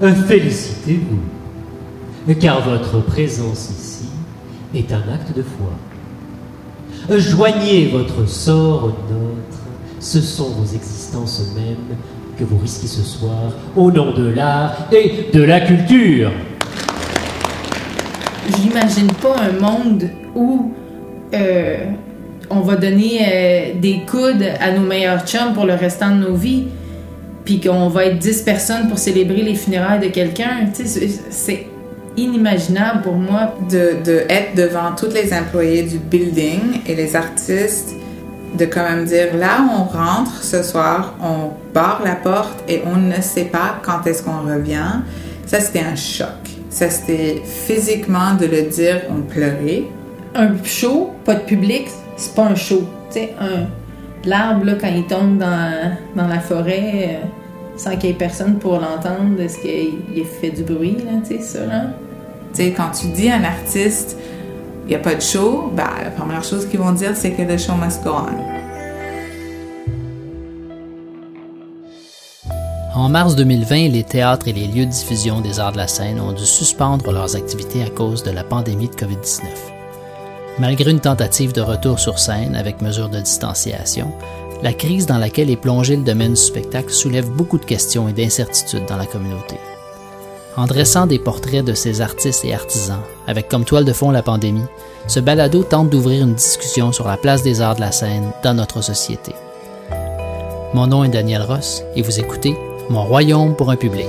félicitez-vous, car votre présence ici est un acte de foi. Joignez votre sort au nôtre, ce sont vos existences mêmes que vous risquez ce soir au nom de l'art et de la culture. J'imagine pas un monde où euh, on va donner euh, des coudes à nos meilleurs chums pour le restant de nos vies, puis qu'on va être 10 personnes pour célébrer les funérailles de quelqu'un. C'est inimaginable pour moi. De, être devant tous les employés du building et les artistes, de quand même dire là on rentre ce soir, on barre la porte et on ne sait pas quand est-ce qu'on revient. Ça, c'était un choc. Ça, c'était physiquement de le dire, on pleurait. Un show, pas de public, c'est pas un show. Sais, un l'arbre, quand il tombe dans, dans la forêt, euh, sans qu'il y ait personne pour l'entendre, est-ce qu'il fait du bruit, là, tu sais, ça, là? Tu sais, quand tu dis à un artiste, il n'y a pas de show, ben, la première chose qu'ils vont dire, c'est que le show must go on. En mars 2020, les théâtres et les lieux de diffusion des arts de la scène ont dû suspendre leurs activités à cause de la pandémie de COVID-19. Malgré une tentative de retour sur scène avec mesures de distanciation, la crise dans laquelle est plongé le domaine du spectacle soulève beaucoup de questions et d'incertitudes dans la communauté. En dressant des portraits de ces artistes et artisans, avec comme toile de fond la pandémie, ce balado tente d'ouvrir une discussion sur la place des arts de la scène dans notre société. Mon nom est Daniel Ross et vous écoutez Mon royaume pour un public.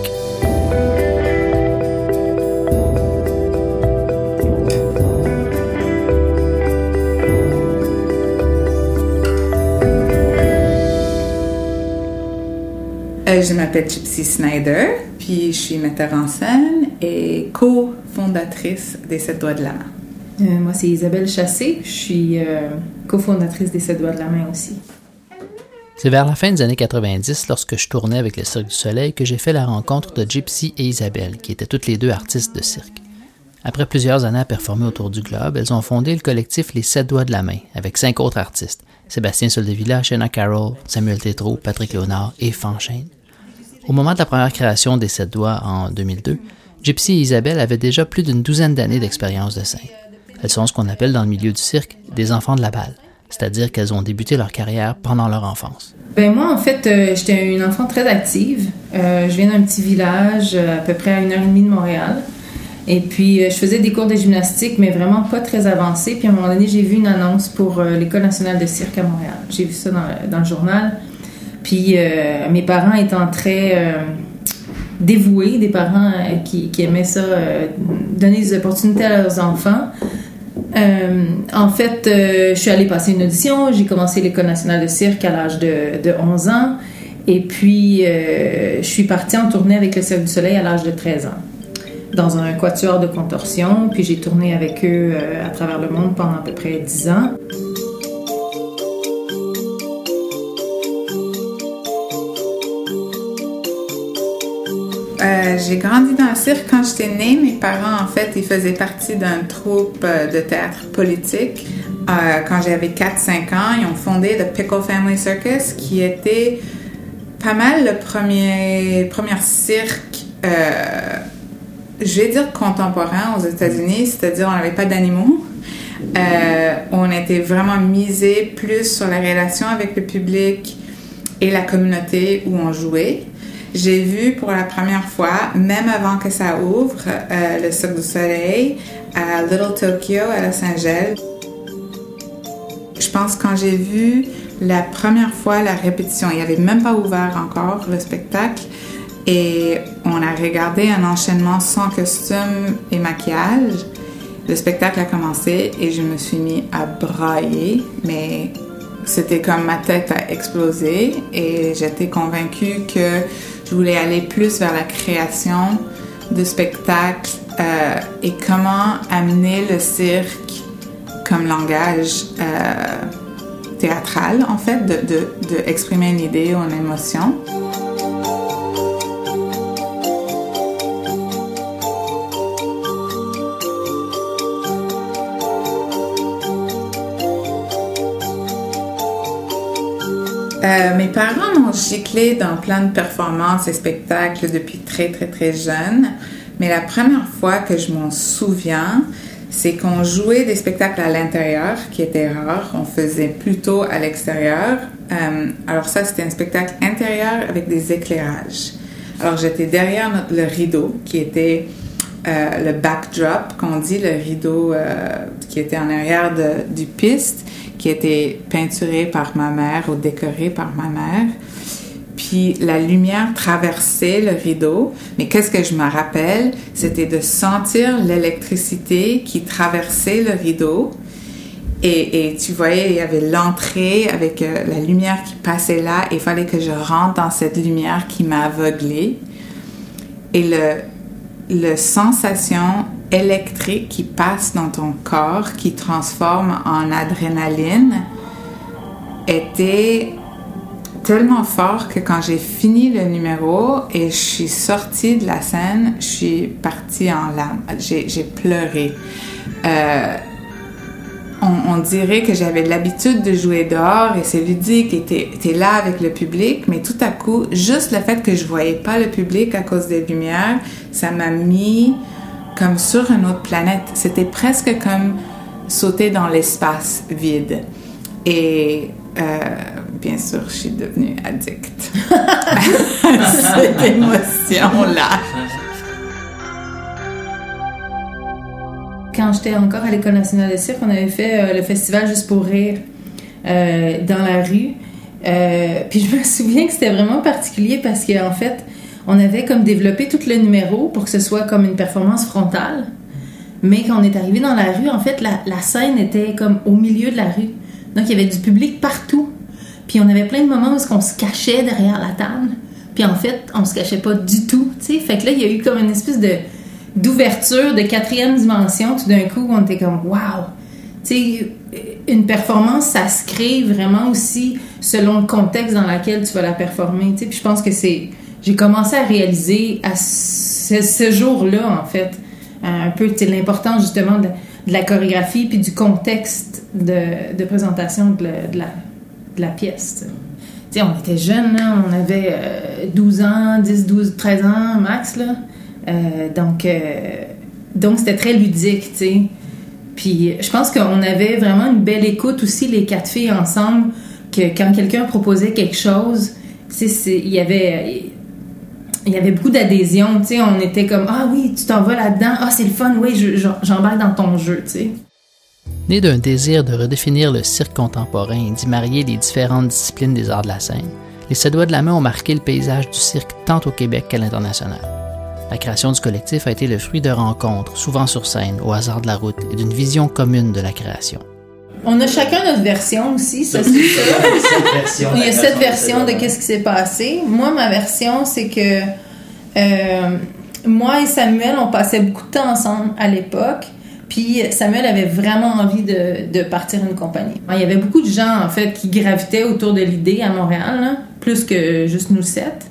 Euh, je m'appelle Gypsy Snyder, puis je suis metteur en scène et co-fondatrice des Sept Doigts de la Main. Euh, moi, c'est Isabelle Chassé. Je suis euh, cofondatrice des Sept Doigts de la Main aussi. C'est vers la fin des années 90, lorsque je tournais avec le Cirque du Soleil, que j'ai fait la rencontre de Gypsy et Isabelle, qui étaient toutes les deux artistes de cirque. Après plusieurs années à performer autour du globe, elles ont fondé le collectif Les Sept Doigts de la Main, avec cinq autres artistes Sébastien Soldevilla, Shanna Carroll, Samuel Tétrault, Patrick Léonard et Fanchane. Au moment de la première création des Sept Doigts en 2002, Gypsy et Isabelle avaient déjà plus d'une douzaine d'années d'expérience de scène. Elles sont ce qu'on appelle dans le milieu du cirque des enfants de la balle, c'est-à-dire qu'elles ont débuté leur carrière pendant leur enfance. Ben moi, en fait, euh, j'étais une enfant très active. Euh, je viens d'un petit village euh, à peu près à une heure et demie de Montréal. Et puis, je faisais des cours de gymnastique, mais vraiment pas très avancés. Puis, à un moment donné, j'ai vu une annonce pour l'École nationale de cirque à Montréal. J'ai vu ça dans, dans le journal. Puis euh, mes parents étant très euh, dévoués, des parents euh, qui, aimaient ça, donner des opportunités à leurs enfants. en fait, je suis allée passer une audition. J'ai commencé l'École nationale de cirque à l'âge de, de, 11 ans. Et puis, je suis partie en tournée avec le Cirque du Soleil à l'âge de 13 ans dans un quatuor de contorsion. Puis j'ai tourné avec eux à travers le monde pendant à peu près 10 ans. Euh, j'ai grandi dans le cirque quand j'étais née. Mes parents, en fait, ils faisaient partie d'un troupe euh, de théâtre politique. Euh, quand j'avais 4-5 ans, ils ont fondé The Pickle Family Circus, qui était pas mal le premier, premier cirque, je vais dire contemporain aux États-Unis, c'est-à-dire on n'avait pas d'animaux. on était vraiment misé plus sur la relation avec le public et la communauté où on jouait. J'ai vu pour la première fois, même avant que ça ouvre, euh, le Cirque du Soleil à Little Tokyo à Los Angeles. Je pense quand j'ai vu la première fois la répétition, il n'y avait même pas ouvert encore le spectacle et on a regardé un enchaînement sans costume et maquillage. Le spectacle a commencé et je me suis mis à brailler, mais c'était comme ma tête a explosé et j'étais convaincue que je voulais aller plus vers la création de spectacles euh, et comment amener le cirque comme langage euh, théâtral, en fait, de, de, de une idée ou une émotion. Parents m'ont giclé dans plein de performances et spectacles depuis très très très jeune, mais la première fois que je m'en souviens, c'est qu'on jouait des spectacles à l'intérieur, qui étaient rares. On faisait plutôt à l'extérieur. Euh, alors ça, c'était un spectacle intérieur avec des éclairages. Alors j'étais derrière le rideau, qui était euh, le backdrop, qu'on dit, le rideau qui était en arrière du piste qui était peinturé par ma mère ou décoré par ma mère. Puis la lumière traversait le rideau, mais qu'est-ce que je me rappelle, c'était de sentir l'électricité qui traversait le rideau. Et, tu voyais, il y avait l'entrée avec euh, la lumière qui passait là, il fallait que je rentre dans cette lumière qui m'a aveuglée. Et le, le sensation électrique qui passe dans ton corps, qui transforme en adrénaline, était tellement fort que quand j'ai fini le numéro et je suis sortie de la scène, je suis partie en larmes. J'ai pleuré. Euh, on, dirait que j'avais l'habitude de jouer dehors et c'est ludique et t'es là avec le public, mais tout à coup, juste le fait que je voyais pas le public à cause des lumières, ça m'a mis comme sur une autre planète. C'était presque comme sauter dans l'espace vide. Et euh, bien sûr, je suis devenue addict à cette émotion-là. Quand j'étais encore à l'École nationale de cirque, on avait fait euh, le festival Juste pour rire euh, dans la rue. puis je me souviens que c'était vraiment particulier parce qu'en fait, on avait comme développé tout le numéro pour que ce soit comme une performance frontale. Mais quand on est arrivé dans la rue, en fait, la, scène était comme au milieu de la rue. Donc, il y avait du public partout. Puis, on avait plein de moments où on se cachait derrière la table. Puis, en fait, on se cachait pas du tout, tu. Fait que là, il y a eu comme une espèce de d'ouverture de quatrième dimension. Tout d'un coup, on était comme « wow! » Tu une performance, ça se crée vraiment aussi selon le contexte dans lequel tu vas la performer, tu sais. Puis, je pense que c'est j'ai commencé à réaliser à ce, jour-là, en fait, un peu l'importance justement de, la chorégraphie puis du contexte de, présentation de, la, de la pièce. on était jeunes, là, on avait 12 euh, ans, 10, 12, 13 ans max. Là. Euh, donc, euh, donc c'était très ludique. sais. Puis je pense qu'on avait vraiment une belle écoute aussi, les quatre filles ensemble, que quand quelqu'un proposait quelque chose, il y avait il y avait beaucoup d'adhésion, tu sais, on était comme ah oui, tu t'en vas là-dedans, ah c'est le fun, oui, dans ton jeu, tu. Né d'un désir de redéfinir le cirque contemporain et d'y marier les différentes disciplines des arts de la scène, les Sept doigts de la main ont marqué le paysage du cirque tant au Québec qu'à l'international. La création du collectif a été le fruit de rencontres, souvent sur scène, au hasard de la route, et d'une vision commune de la création. On a chacun notre version aussi, ça c'est ça. Il y a cette version de qu'est-ce qui s'est passé. Moi, ma version, c'est que euh, moi et Samuel, on passait beaucoup de temps ensemble à l'époque. Puis Samuel avait vraiment envie de, de, partir une compagnie. Il y avait beaucoup de gens, en fait, qui gravitaient autour de l'idée à Montréal, plus que juste nous sept.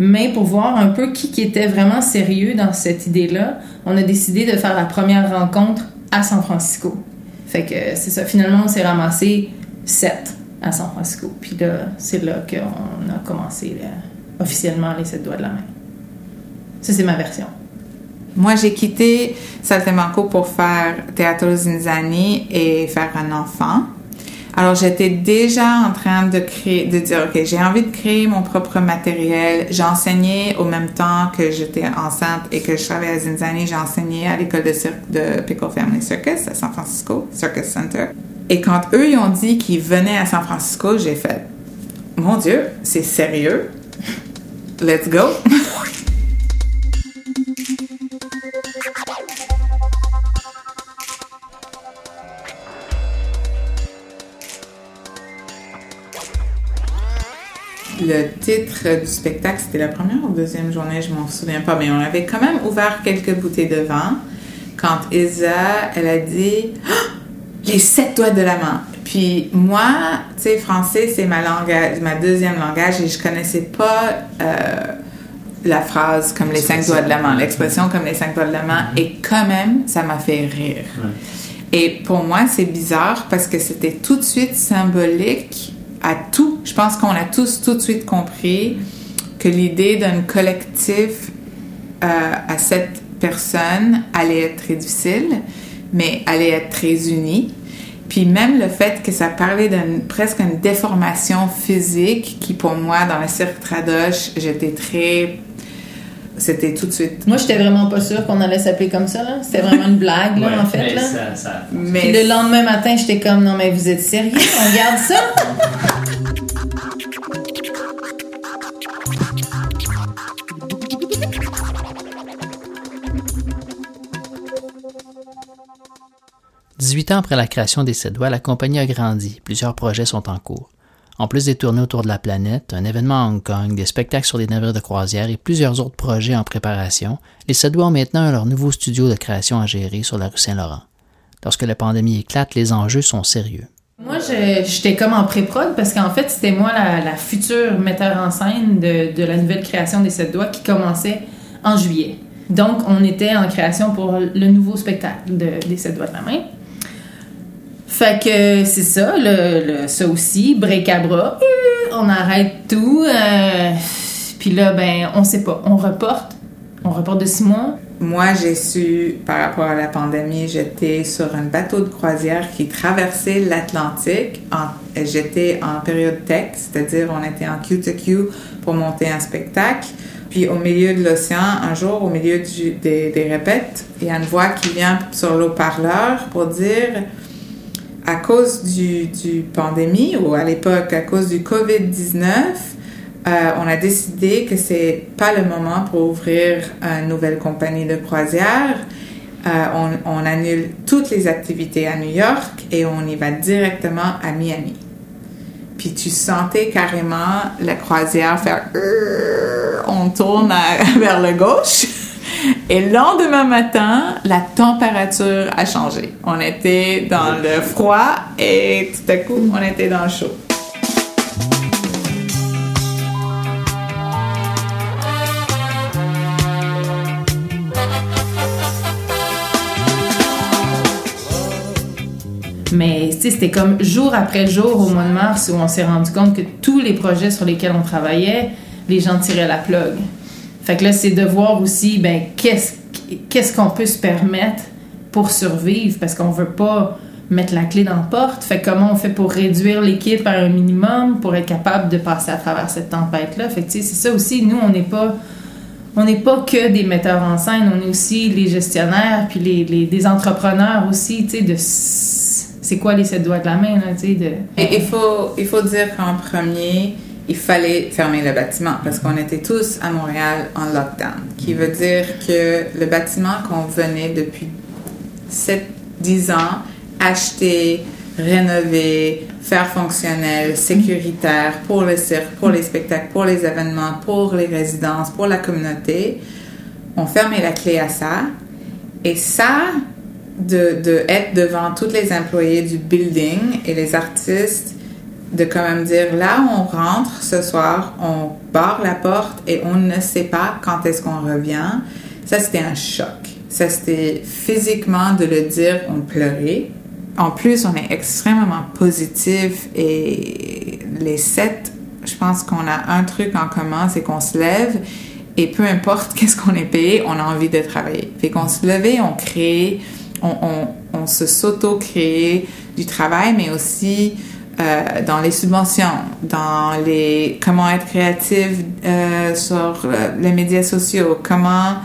Mais pour voir un peu qui, qui était vraiment sérieux dans cette idée-là, on a décidé de faire la première rencontre à San Francisco. Fait que c'est ça. Finalement, on s'est ramassé sept à San Francisco. Puis là, c'est là qu'on a commencé officiellement les sept doigts de la main. Ça, c'est ma version. Moi, j'ai quitté Saltemanco pour faire Teatro Zinzani et faire un enfant. Alors, j'étais déjà en train de créer, de dire, OK, j'ai envie de créer mon propre matériel. J'enseignais au même temps que j'étais enceinte et que je travaillais à Zinzani. J'ai enseigné à l'école de cirque de Pickle Family Circus à San Francisco, Circus Center. Et quand eux, ils ont dit qu'ils venaient à San Francisco, j'ai fait, mon Dieu, c'est sérieux? Let's go. le titre du spectacle, c'était la première ou deuxième journée, je m'en souviens pas, mais on avait quand même ouvert quelques bouteilles de vin quand Isa, elle a dit Ah! les sept doigts de la main. Puis moi, tu sais, français, c'est ma langage, ma deuxième langage et je connaissais pas euh, la phrase comme les cinq doigts de la main, l'expression comme les cinq doigts de la main et quand même, ça m'a fait rire. Et pour moi, c'est bizarre parce que c'était tout de suite symbolique à tout. Je pense qu'on a tous tout de suite compris que l'idée d'un collectif euh, à cette personne allait être très difficile, mais allait être très unie. Puis même le fait que ça parlait d'une presque une déformation physique qui pour moi dans le cirque Tradoche, j'étais très c'était tout de suite. Moi, j'étais vraiment pas sûre qu'on allait s'appeler comme ça. Là. C'était vraiment une blague, là, Ouais, en fait. mais Là. ça- ça- Mais Puis le lendemain matin, j'étais comme, non, mais vous êtes sérieux? On garde ça? 18 ans après la création des Doigts, la compagnie a grandi. Plusieurs projets sont en cours. En plus des tournées autour de la planète, un événement à Hong Kong, des spectacles sur des navires de croisière et plusieurs autres projets en préparation, les Sept Doigts ont maintenant leur nouveau studio de création à gérer sur la rue Saint-Laurent. Lorsque la pandémie éclate, les enjeux sont sérieux. Moi, j'étais comme en pré-prod parce qu'en fait, c'était moi la, future metteur en scène de, la nouvelle création des Sept Doigts qui commençait en juillet. Donc, on était en création pour le nouveau spectacle de- des Sept Doigts de la main. Fait que c'est ça, le, ça aussi, break à bras, euh, on arrête tout. euh, Puis là, ben, on sait pas, on reporte, on reporte de six mois. Moi, j'ai su, par rapport à la pandémie, j'étais sur un bateau de croisière qui traversait l'Atlantique. J'étais en période tech, c'est-à-dire on était en Q2Q pour monter un spectacle. Puis au milieu de l'océan, un jour, au milieu des, des répètes, il y a une voix qui vient sur l'eau-parleur pour dire à cause du, du pandémie ou à l'époque à cause du COVID-19, euh, on a décidé que c'est pas le moment pour ouvrir une nouvelle compagnie de croisière. Euh, on, on annule toutes les activités à New York et on y va directement à Miami. Puis tu sentais carrément la croisière faire Euh, on tourne vers le gauche. Et le lendemain matin, la température a changé. On était dans le froid et tout à coup, on était dans le chaud. Mais tu sais, c'était comme jour après jour au mois de mars où on s'est rendu compte que tous les projets sur lesquels on travaillait, les gens tiraient la plug. Fait que là, c'est de voir aussi, ben, qu'est-ce qu'on peut se permettre pour survivre parce qu'on veut pas mettre la clé dans la porte. Fait que comment on fait pour réduire l'équipe à un minimum pour être capable de passer à travers cette tempête-là? Fait que c'est ça aussi. Nous, on n'est pas on n'est pas que des metteurs en scène, on est aussi les gestionnaires, puis les, les- des entrepreneurs aussi, tu sais, de c'est quoi les sept doigts de la main, là, tu sais, de... Et il faut, il faut dire qu'en premier, il fallait fermer le bâtiment parce qu'on était tous à Montréal en lockdown. Qui veut dire que le bâtiment qu'on venait depuis 7-10 ans acheter, rénover, faire fonctionnel, sécuritaire pour le cirque, pour les spectacles, pour les événements, pour les résidences, pour la communauté, on fermait la clé à ça. Et ça, de, de être devant tous les employés du building et les artistes, de quand même dire là on rentre ce soir, on barre la porte et on ne sait pas quand est-ce qu'on revient. Ça c'était un choc. Ça c'était physiquement de le dire, on pleurait. En plus, on est extrêmement positif et les sept, je pense qu'on a un truc en commun, c'est qu'on se lève et peu importe qu'est-ce qu'on est payé, on a envie de travailler. Fait qu'on se levait, on crée, on, on, on se s'auto-crée du travail, mais aussi euh, dans les subventions, dans les comment être créatif euh, sur euh, les médias sociaux, comment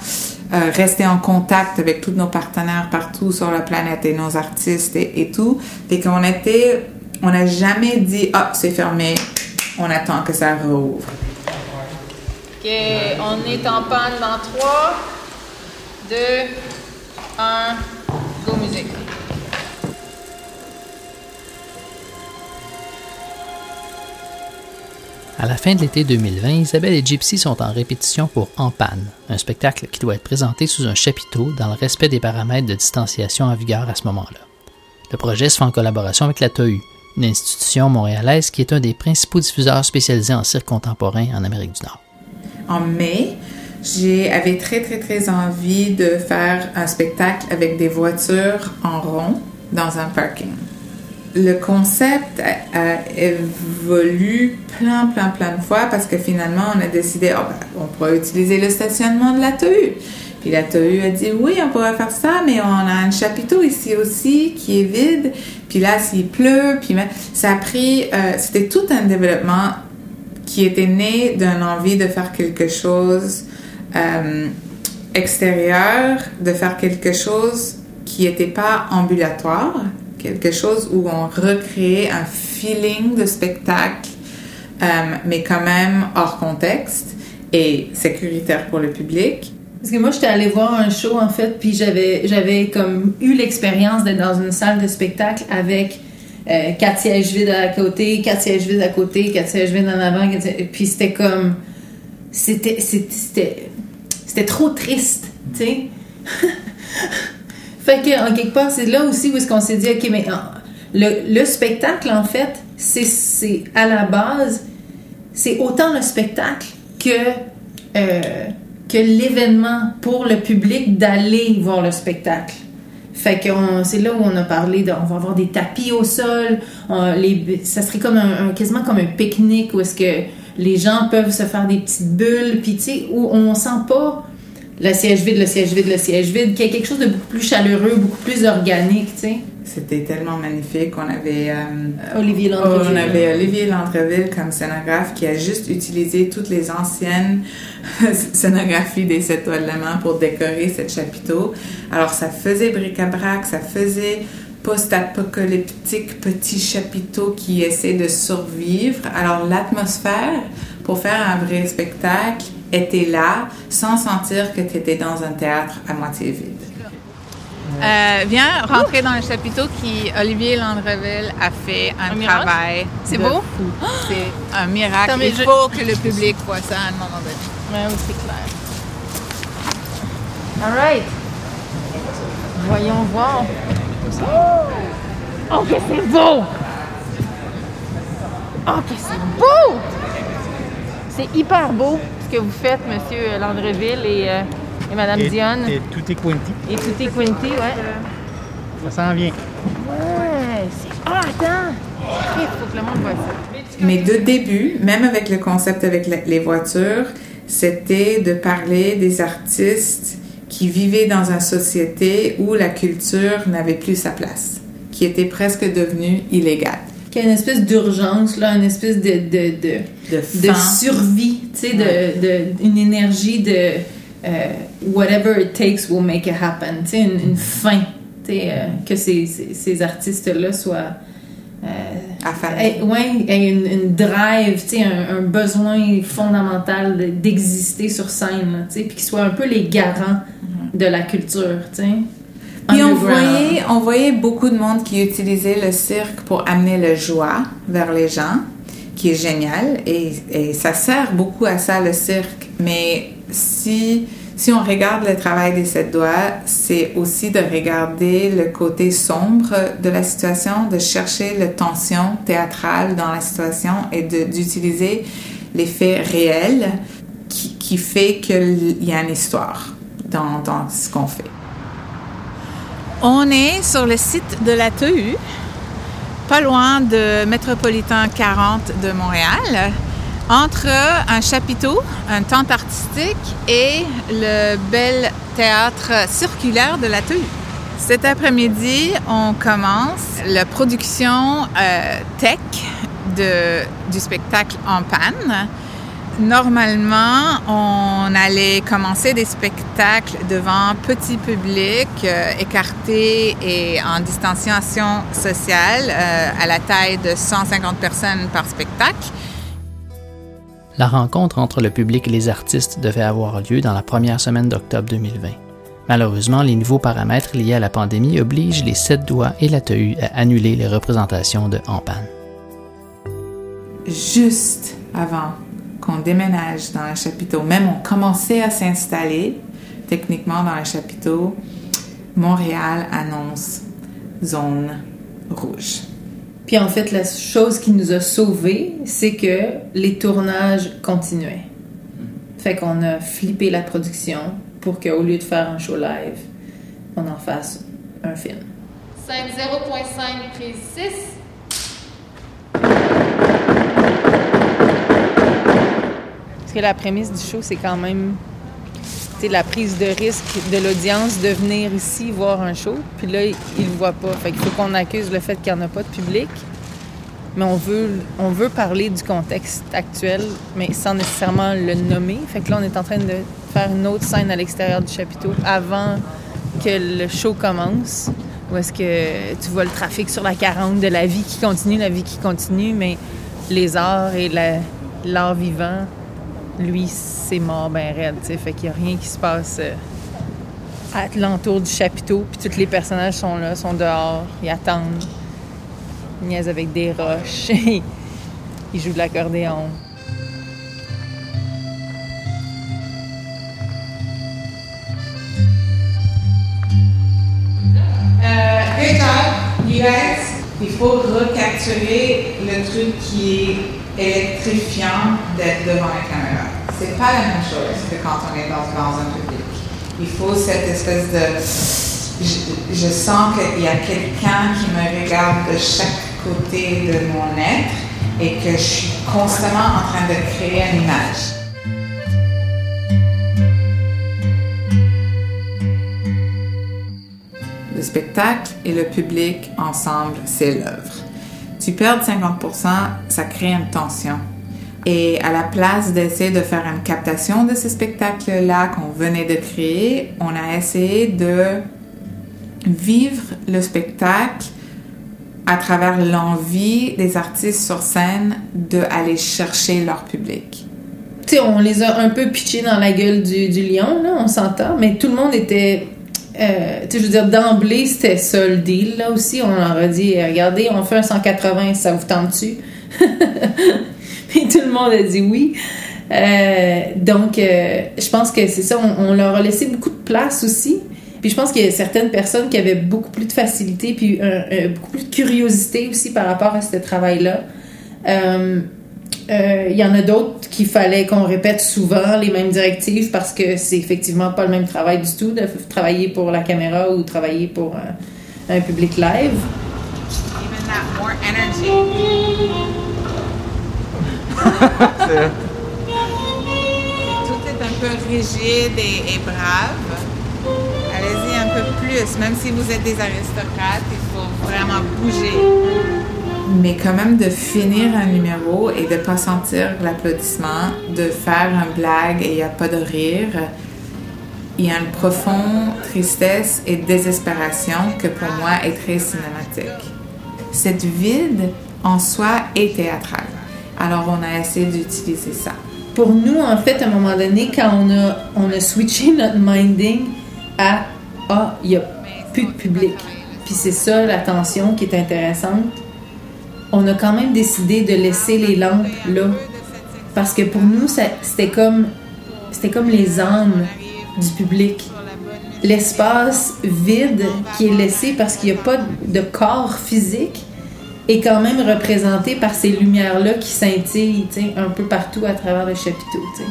rester en contact avec tous nos partenaires partout sur la planète et nos artistes et, tout. Et qu'on était, on n'a jamais dit ah c'est fermé, on attend que ça rouvre. OK, on est en panne dans 3, 2, 1, go musique. À la fin de l'été 2020, Isabelle et Gypsy sont en répétition pour En panne, un spectacle qui doit être présenté sous un chapiteau dans le respect des paramètres de distanciation en vigueur à ce moment-là. Le projet se fait en collaboration avec la TOU, une institution montréalaise qui est un des principaux diffuseurs spécialisés en cirque contemporain en Amérique du Nord. En mai, j'avais très très très envie de faire un spectacle avec des voitures en rond dans un parking le concept a, évolué plein, plein, plein de fois parce que finalement, on a décidé, oh, ben, on pourrait utiliser le stationnement de la TEU. Puis la TEU a dit, oui, on pourrait faire ça, mais on a un chapiteau ici aussi qui est vide. Puis là, s'il pleut, puis ça a pris, euh, c'était tout un développement qui était né d'une envie de faire quelque chose euh, extérieur, de faire quelque chose qui n'était pas ambulatoire quelque chose où on recrée un feeling de spectacle, euh, mais quand même hors contexte et sécuritaire pour le public. Parce que moi, j'étais allée voir un show, en fait, puis j'avais, j'avais comme eu l'expérience d'être dans une salle de spectacle avec euh, quatre sièges vides à côté, quatre sièges vides à côté, quatre sièges vides en avant, puis c'était comme... C'était, c'était, c'était trop triste, tu sais. Fait que, en quelque part, c'est là aussi où est-ce qu'on s'est dit, OK, mais le, le spectacle, en fait, c'est à la base, c'est autant le spectacle que, euh, que l'événement pour le public d'aller voir le spectacle. Fait que c'est là où on a parlé de, on va avoir des tapis au sol, les, ça serait comme un, quasiment comme un pique-nique où est-ce que les gens peuvent se faire des petites bulles, puis tu sais, où on sent pas le siège vide, le siège vide, le siège vide, qui est quelque chose de beaucoup plus chaleureux, beaucoup plus organique, tu sais. C'était tellement magnifique. On avait euh, Olivier Landreville. On avait Olivier Landreville comme scénographe qui a juste utilisé toutes les anciennes scénographies des Sept Toits de la Main pour décorer ce chapiteau. Alors ça faisait bric-à-brac, ça faisait post-apocalyptique petit chapiteau qui essaie de survivre. Alors l'atmosphère pour faire un vrai spectacle était là sans sentir que tu étais dans un théâtre à moitié vide. Euh, viens rentrer dans le chapiteau qui Olivier Landreville a fait un, travail. C'est beau? C'est un miracle. Il faut que le public voit ça à un moment donné. Oui, c'est clair. All right. Voyons voir. Oh, que c'est beau! Oh, que c'est beau! C'est hyper beau que vous faites, Monsieur Landreville et, euh, et Madame Dionne. Et Tutti Quinti. Et Tutti Quinti, ouais. Ça s'en vient. Ouais, c'est... Ah, attends! Il faut que le monde voit ça. Mais de début, même avec le concept avec les voitures, c'était de parler des artistes qui vivaient dans une société où la culture n'avait plus sa place, qui était presque devenue illégale qu'il y a une espèce d'urgence, là, une espèce de, de, de, de, survie, tu sais, de, de, une énergie de euh, whatever it takes will make it happen, tu sais, une, fin, tu sais, euh, que ces, ces, artistes-là soient. Euh, Affamés. Oui, une, une, drive, tu sais, un, un, besoin fondamental d'exister sur scène, tu sais, puis qu'ils soient un peu les garants mm-hmm. de la culture, tu sais. Puis on voyait, on voyait beaucoup de monde qui utilisait le cirque pour amener la joie vers les gens, qui est génial. Et, et ça sert beaucoup à ça, le cirque. Mais si, si on regarde le travail des sept doigts, c'est aussi de regarder le côté sombre de la situation, de chercher la tension théâtrale dans la situation et d'utiliser les faits réels qui, qui fait qu'il y a une histoire dans, dans ce qu'on fait. On est sur le site de la TEU, pas loin de Métropolitain 40 de Montréal, entre un chapiteau, un tente artistique et le bel théâtre circulaire de la TEU. Cet après-midi, on commence la production euh, tech du spectacle En panne Normalement, on allait commencer des spectacles devant petit public, euh, écarté et en distanciation sociale, euh, à la taille de 150 personnes par spectacle. La rencontre entre le public et les artistes devait avoir lieu dans la première semaine d'octobre 2020. Malheureusement, les nouveaux paramètres liés à la pandémie obligent les sept doigts et la TEU à annuler les représentations de En Juste avant qu'on déménage dans un chapiteau. Même on commençait à s'installer techniquement dans un chapiteau. Montréal annonce zone rouge. Puis en fait, la chose qui nous a sauvés, c'est que les tournages continuaient. Fait qu'on a flippé la production pour qu'au lieu de faire un show live, on en fasse un film. 5 0.5 prise 6. La prémisse du show, c'est quand même la prise de risque de l'audience de venir ici voir un show. Puis là, ils ne voient pas. Fait qu'il faut qu'on accuse le fait qu'il n'y en a pas de public. Mais on veut, on veut parler du contexte actuel, mais sans nécessairement le nommer. Fait que là, on est en train de faire une autre scène à l'extérieur du chapiteau avant que le show commence. Où est-ce que tu vois le trafic sur la 40 de la vie qui continue, la vie qui continue, mais les arts et la- l'art vivant, lui, c'est mort ben raide, tu sais. Fait qu'il n'y a rien qui se passe euh, à l'entour du chapiteau, puis tous les personnages sont là, sont dehors, ils attendent. Ils niaisent avec des roches, ils jouent de l'accordéon. Euh. Il faut recapturer le truc qui est électrifiant d'être devant la caméra. C'est pas la même chose que quand on est dans, un public. Il faut cette espèce de... Je, je sens qu'il y a quelqu'un qui me regarde de chaque côté de mon être et que je suis constamment en train de créer une image. Le spectacle et le public ensemble, c'est l'œuvre. Tu perds 50%, ça crée une tension. Et à la place d'essayer de faire une captation de ce spectacle-là qu'on venait de créer, on a essayé de vivre le spectacle à travers l'envie des artistes sur scène d'aller chercher leur public. Tu sais, on les a un peu pitchés dans la gueule du, lion, là, on s'entend, mais tout le monde était. euh, je veux dire, d'emblée, c'était ça deal, là aussi. On leur a dit, regardez, on fait un 180, ça vous tente-tu? Puis tout le monde a dit oui. Euh, donc, euh, je pense que c'est ça, on, leur a laissé beaucoup de place aussi. Puis je pense qu'il y a certaines personnes qui avaient beaucoup plus de facilité, puis beaucoup plus de curiosité aussi par rapport à ce travail-là. Euh, Il y en a d'autres qu'il fallait qu'on répète souvent les mêmes directives parce que c'est effectivement pas le même travail du tout de travailler pour la caméra ou travailler pour un, un public live. Even that more energy. Tout est un peu rigide et, et brave. Allez-y un peu plus. Même si vous êtes des aristocrates, il faut vraiment bouger. Mais quand même de finir un numéro et de pas sentir l'applaudissement, de faire une blague et il n'y a pas de rire. Il y a une profonde tristesse et désespération que pour moi est très cinématique. Cette vide en soi est théâtrale. Alors on a essayé d'utiliser ça. Pour nous, en fait, à un moment donné, quand on a, on a switché notre minding à Ah, il n'y a plus de public. Puis c'est ça la tension qui est intéressante. On a quand même décidé de laisser les lampes là. Parce que pour nous, c'était comme, c'était comme les âmes du public. L'espace vide qui est laissé parce qu'il n'y a pas de corps physique est quand même représenté par ces lumières-là qui scintillent un peu partout à travers le chapiteau. tu sais.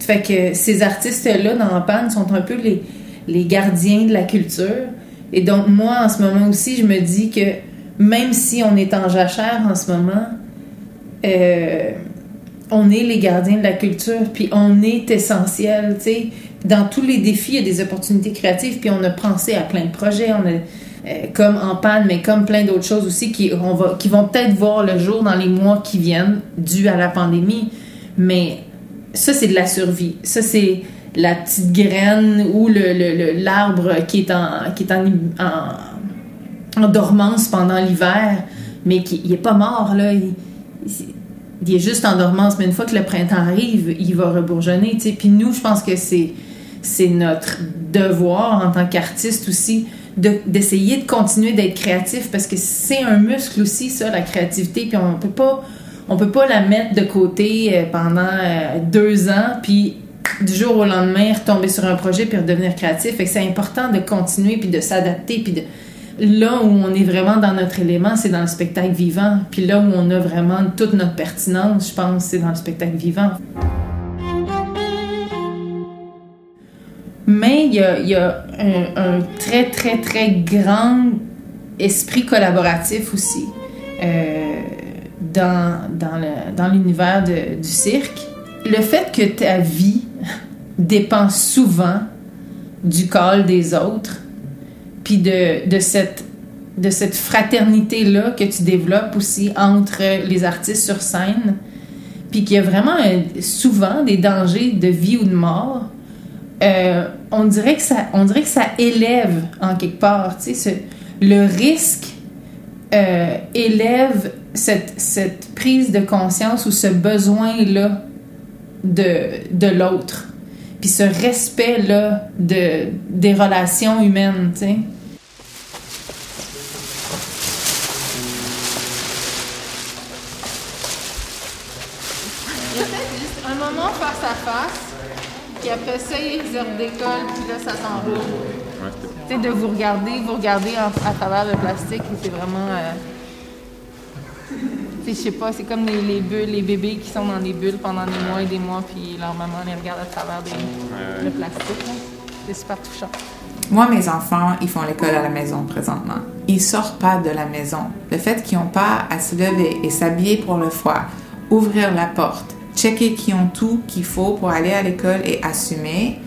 Fait que ces artistes-là dans panne sont un peu les, les gardiens de la culture. Et donc, moi, en ce moment aussi, je me dis que même si on est en jachère en ce moment, euh, on est les gardiens de la culture, puis on est essentiel. Dans tous les défis, il y a des opportunités créatives, puis on a pensé à plein de projets, euh, comme en panne, mais comme plein d'autres choses aussi qui, vont peut-être voir le jour dans les mois qui viennent, dû à la pandémie. Mais ça, c'est de la survie. Ça, c'est la petite graine ou l'arbre qui est en, qui dormance pendant l'hiver, mais qui il est pas mort, là. Il est juste en dormance, mais une fois que le printemps arrive, il va rebourgeonner. Puis nous, je pense que c'est, notre devoir en tant qu'artiste aussi de- d'essayer de, continuer d'être créatif parce que c'est un muscle aussi, ça, la créativité. Puis on peut pas, on peut pas la mettre de côté euh, pendant euh, deux ans, puis du jour au lendemain retomber sur un projet puis redevenir créatif. Fait que c'est important de continuer puis de s'adapter puis de là où on est vraiment dans notre élément, c'est dans le spectacle vivant. Puis là où on a vraiment toute notre pertinence, je pense, c'est dans le spectacle vivant. Mais il y a, un, très, très, très grand esprit collaboratif aussi euh, dans, dans l'univers du cirque. Le fait que ta vie dépend souvent du call des autres, puis de, de cette, de cette fraternité-là que tu développes aussi entre les artistes sur scène, puis qu'il y a vraiment souvent des dangers de vie ou de mort, euh, on, dirait que ça, on dirait que ça élève en quelque part. tu sais, le risque euh, élève cette, cette prise de conscience ou ce besoin-là de, de l'autre. Puis ce respect-là de, des relations humaines, tu sais. À face, puis après ça, il y a les heures d'école, puis là, ça s'enroule. Tu sais, de vous regarder, vous regarder en- à travers le plastique, et c'est vraiment. euh, tu sais, je sais pas, c'est comme les, les bulles, les bébés qui sont dans des bulles pendant des mois et des mois, puis leur maman les regarde à travers des- le plastique. C'est super touchant. Moi, mes enfants, ils font l'école à la maison présentement. Ils sortent pas de la maison. Le fait qu'ils n'ont pas à se lever et s'habiller pour le froid, ouvrir la porte, checker qu'ils ont tout qu'il faut pour aller à l'école et assumer,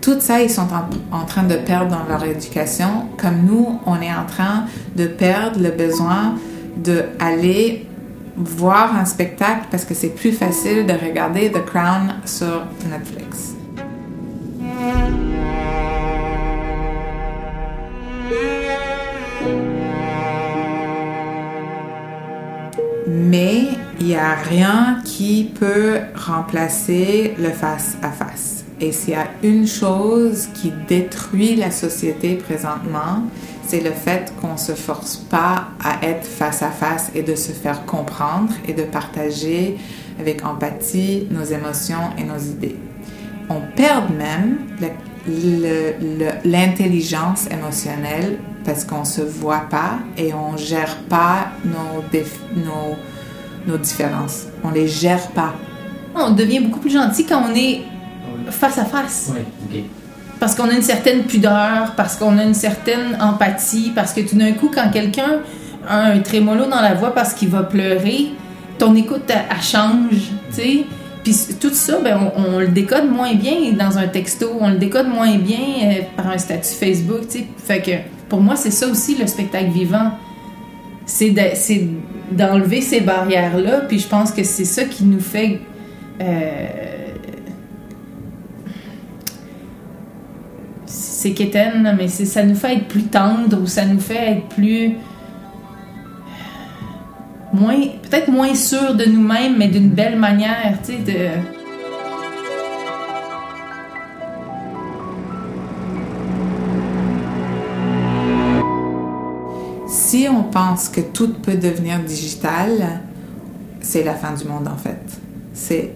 tout ça, ils sont en, en train de perdre dans leur éducation, comme nous, on est en train de perdre le besoin d'aller voir un spectacle parce que c'est plus facile de regarder The Crown sur Netflix. N'y a rien qui peut remplacer le face-à-face. Et s'il y a une chose qui détruit la société présentement, c'est le fait qu'on ne se force pas à être face-à-face et de se faire comprendre et de partager avec empathie nos émotions et nos idées. On perd même l'intelligence émotionnelle parce qu'on se voit pas et on gère pas nos, nos, nos différences. On les gère pas. On devient beaucoup plus gentil quand on est face à face. Ouais, ok. Parce qu'on a une certaine pudeur, parce qu'on a une certaine empathie, parce que tout d'un coup, quand quelqu'un a un trémolo dans la voix parce qu'il va pleurer, ton écoute, elle, change, tu sais. Puis tout ça, ben, on, on le décode moins bien dans un texto, on le décode moins bien euh, par un statut Facebook, tu sais. Fait que pour moi, c'est ça aussi le spectacle vivant. C'est de- c'est d'enlever ces barrières-là, puis je pense que c'est ça qui nous fait... euh, c'est quétaine, mais ça nous fait être plus tendre ou ça nous fait être plus. moins. peut-être moins sûr de nous-mêmes, mais d'une belle manière, tu sais, de. Si on pense que tout peut devenir digital, c'est la fin du monde en fait. C'est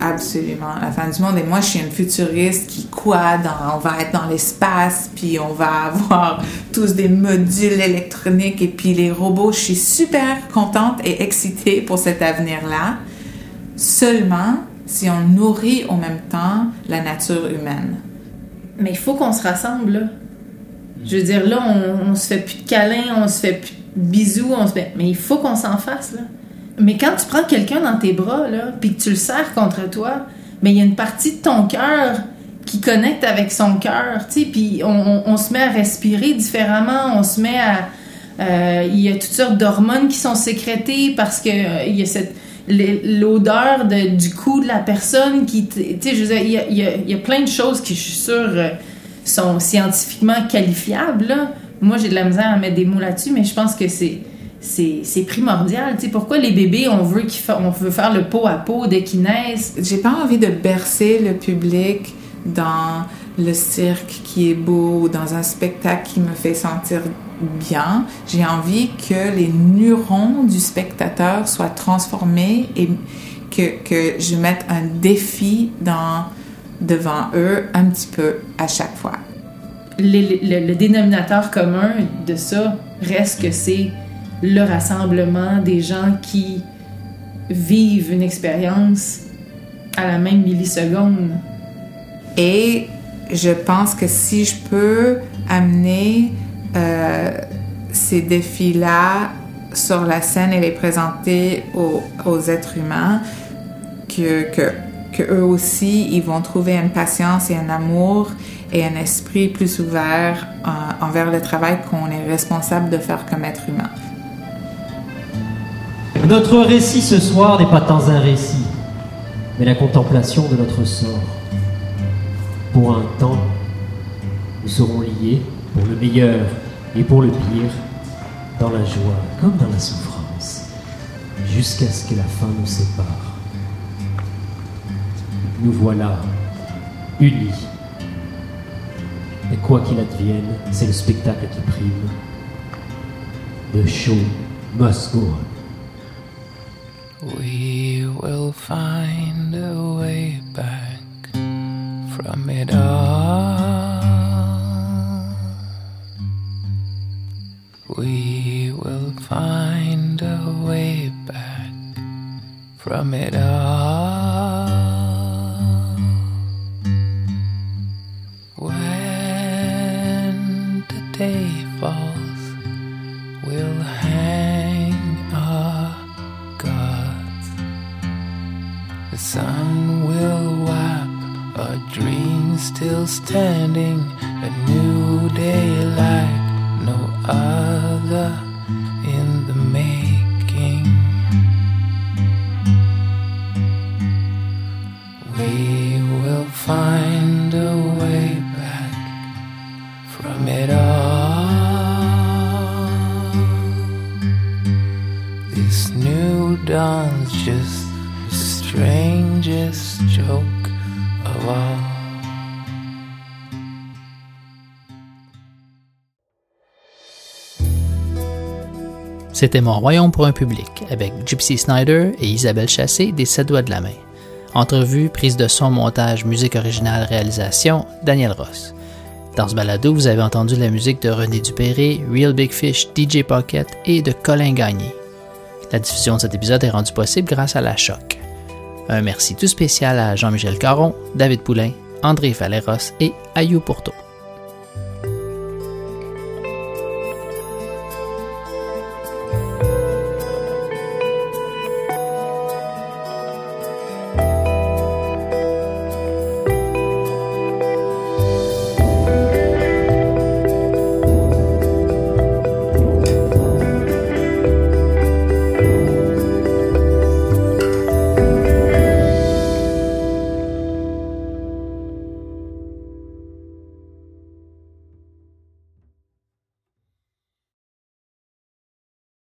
absolument la fin du monde. Et moi, je suis une futuriste qui croit dans, on va être dans l'espace, puis on va avoir tous des modules électroniques et puis les robots. Je suis super contente et excitée pour cet avenir-là. Seulement si on nourrit en même temps la nature humaine. Mais il faut qu'on se rassemble. Je veux dire, là, on, se fait plus de câlins, on se fait plus de bisous, on se fait... Mais il faut qu'on s'en fasse, là. Mais quand tu prends quelqu'un dans tes bras, là, puis que tu le serres contre toi, mais il y a une partie de ton cœur qui connecte avec son cœur, tu sais, puis on, se met à respirer différemment, on se met à... euh, il y a toutes sortes d'hormones qui sont sécrétées parce que euh, y a cette l'odeur de- du cou de la personne qui tu sais je veux dire il y a plein de choses qui je suis sûre euh, sont scientifiquement qualifiables moi j'ai de la misère à mettre des mots là-dessus mais je pense que c'est c'est primordial. Tu sais pourquoi les bébés on veut fa- veut faire le pot à pot dès qu'ils naissent? J'ai pas envie de bercer le public dans le cirque qui est beau ou dans un spectacle qui me fait sentir bien. J'ai envie que les neurones du spectateur soient transformés et que, que je mette un défi dans, devant eux un petit peu à chaque fois. Le, le dénominateur commun de ça reste que c'est le rassemblement des gens qui vivent une expérience à la même milliseconde. Et je pense que si je peux amener euh, ces défis-là sur la scène et les présenter aux, aux êtres humains, que, que, que, eux aussi, ils vont trouver une patience et un amour et un esprit plus ouvert euh, envers le travail qu'on est responsable de faire comme être humain. Notre récit ce soir n'est pas tant un récit, mais la contemplation de notre sort. Pour un temps, nous serons liés, pour le meilleur et pour le pire, dans la joie comme dans la souffrance, jusqu'à ce que la fin nous sépare. Nous voilà unis. Et quoi qu'il advienne, c'est le spectacle qui prime. The show must go on. We will find a way back. from it all. We will find a way back from it all. C'était Mon Royaume pour un public avec Gypsy Snyder et Isabelle Chassé des Sept Doigts de la Main. Entrevue, prise de son, montage, musique originale, réalisation, Daniel Ross. Dans ce balado, vous avez entendu la musique de René Dupéré, Real Big Fish, DJ Pocket et de Colin Gagné. La diffusion de cet épisode est rendue possible grâce à la Choc. Un merci tout spécial à Jean-Michel Caron, David Poulain, André Valeros et Ayou Pourto.